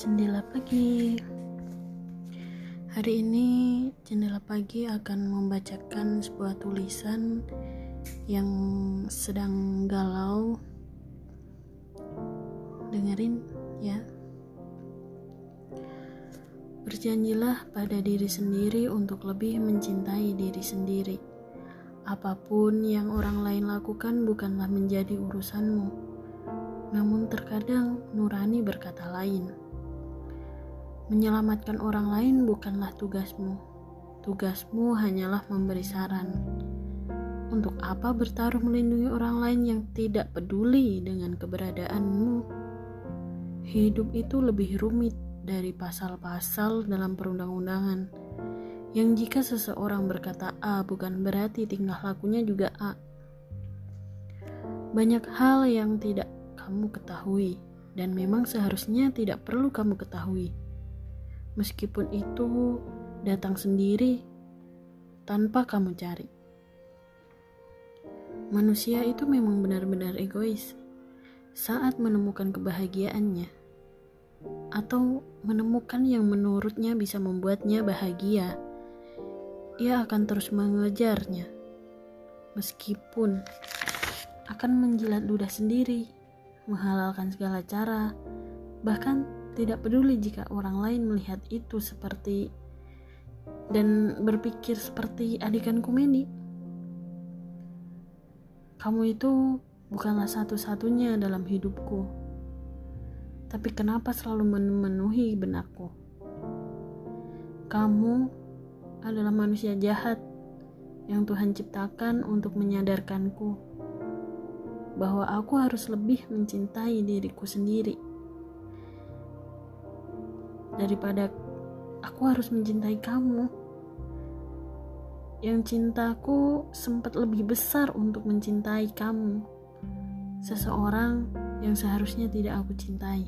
Jendela pagi. Hari ini jendela pagi akan membacakan sebuah tulisan yang sedang galau. Dengerin ya. Berjanjilah pada diri sendiri untuk lebih mencintai diri sendiri. Apa pun yang orang lain lakukan bukanlah menjadi urusanmu. Namun terkadang nurani berkata lain. Menyelamatkan orang lain bukanlah tugasmu. Tugasmu hanyalah memberi saran. Untuk apa bertaruh melindungi orang lain yang tidak peduli dengan keberadaanmu? Hidup itu lebih rumit dari pasal-pasal dalam perundang-undangan. Yang jika seseorang berkata A bukan berarti tingkah lakunya juga A. Banyak hal yang tidak kamu ketahui dan memang seharusnya tidak perlu kamu ketahui meskipun itu datang sendiri tanpa kamu cari. Manusia itu memang benar-benar egois saat menemukan kebahagiaannya, atau menemukan yang menurutnya bisa membuatnya bahagia. Ia akan terus mengejarnya, meskipun akan menjilat ludah sendiri, menghalalkan segala cara, bahkan tidak peduli jika orang lain melihat itu seperti dan berpikir seperti adikan komedi. Kamu itu bukanlah satu-satunya dalam hidupku. Tapi kenapa selalu memenuhi benakku? Kamu adalah manusia jahat yang Tuhan ciptakan untuk menyadarkanku bahwa aku harus lebih mencintai diriku sendiri daripada aku harus mencintai kamu. Yang cintaku sempat lebih besar untuk mencintai kamu, seseorang yang seharusnya tidak aku cintai.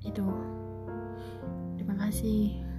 Itu, terima kasih.